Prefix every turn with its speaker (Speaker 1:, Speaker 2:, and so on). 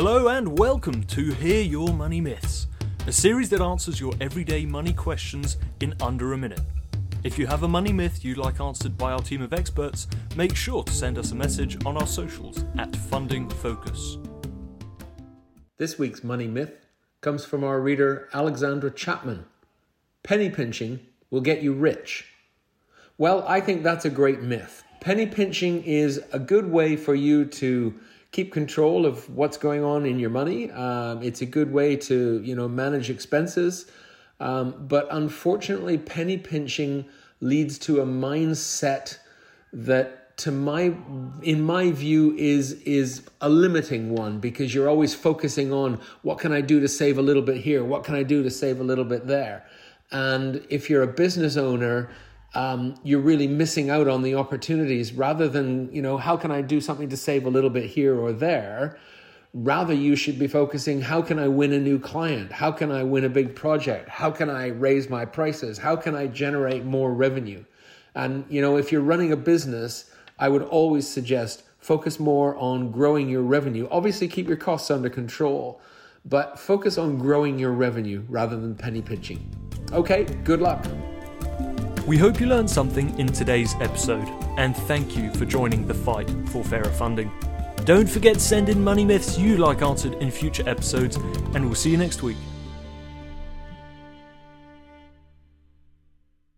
Speaker 1: Hello and welcome to Hear Your Money Myths, a series that answers your everyday money questions in under a minute. If you have a money myth you'd like answered by our team of experts, make sure to send us a message on our socials at Funding Focus.
Speaker 2: This week's money myth comes from our reader Alexandra Chapman. Penny pinching will get you rich. Well, I think that's a great myth. Penny pinching is a good way for you to keep control of what's going on in your money. Um, it's a good way to you know manage expenses. Um, but unfortunately, penny pinching leads to a mindset that to my in my view is is a limiting one because you're always focusing on what can I do to save a little bit here what can I do to save a little bit there and if you're a business owner um, you're really missing out on the opportunities rather than, you know, how can I do something to save a little bit here or there? Rather, you should be focusing how can I win a new client? How can I win a big project? How can I raise my prices? How can I generate more revenue? And, you know, if you're running a business, I would always suggest focus more on growing your revenue. Obviously, keep your costs under control, but focus on growing your revenue rather than penny pinching. Okay, good luck.
Speaker 1: We hope you learned something in today's episode, and thank you for joining the fight for fairer funding. Don't forget to send in money myths you like answered in future episodes, and we'll see you next week.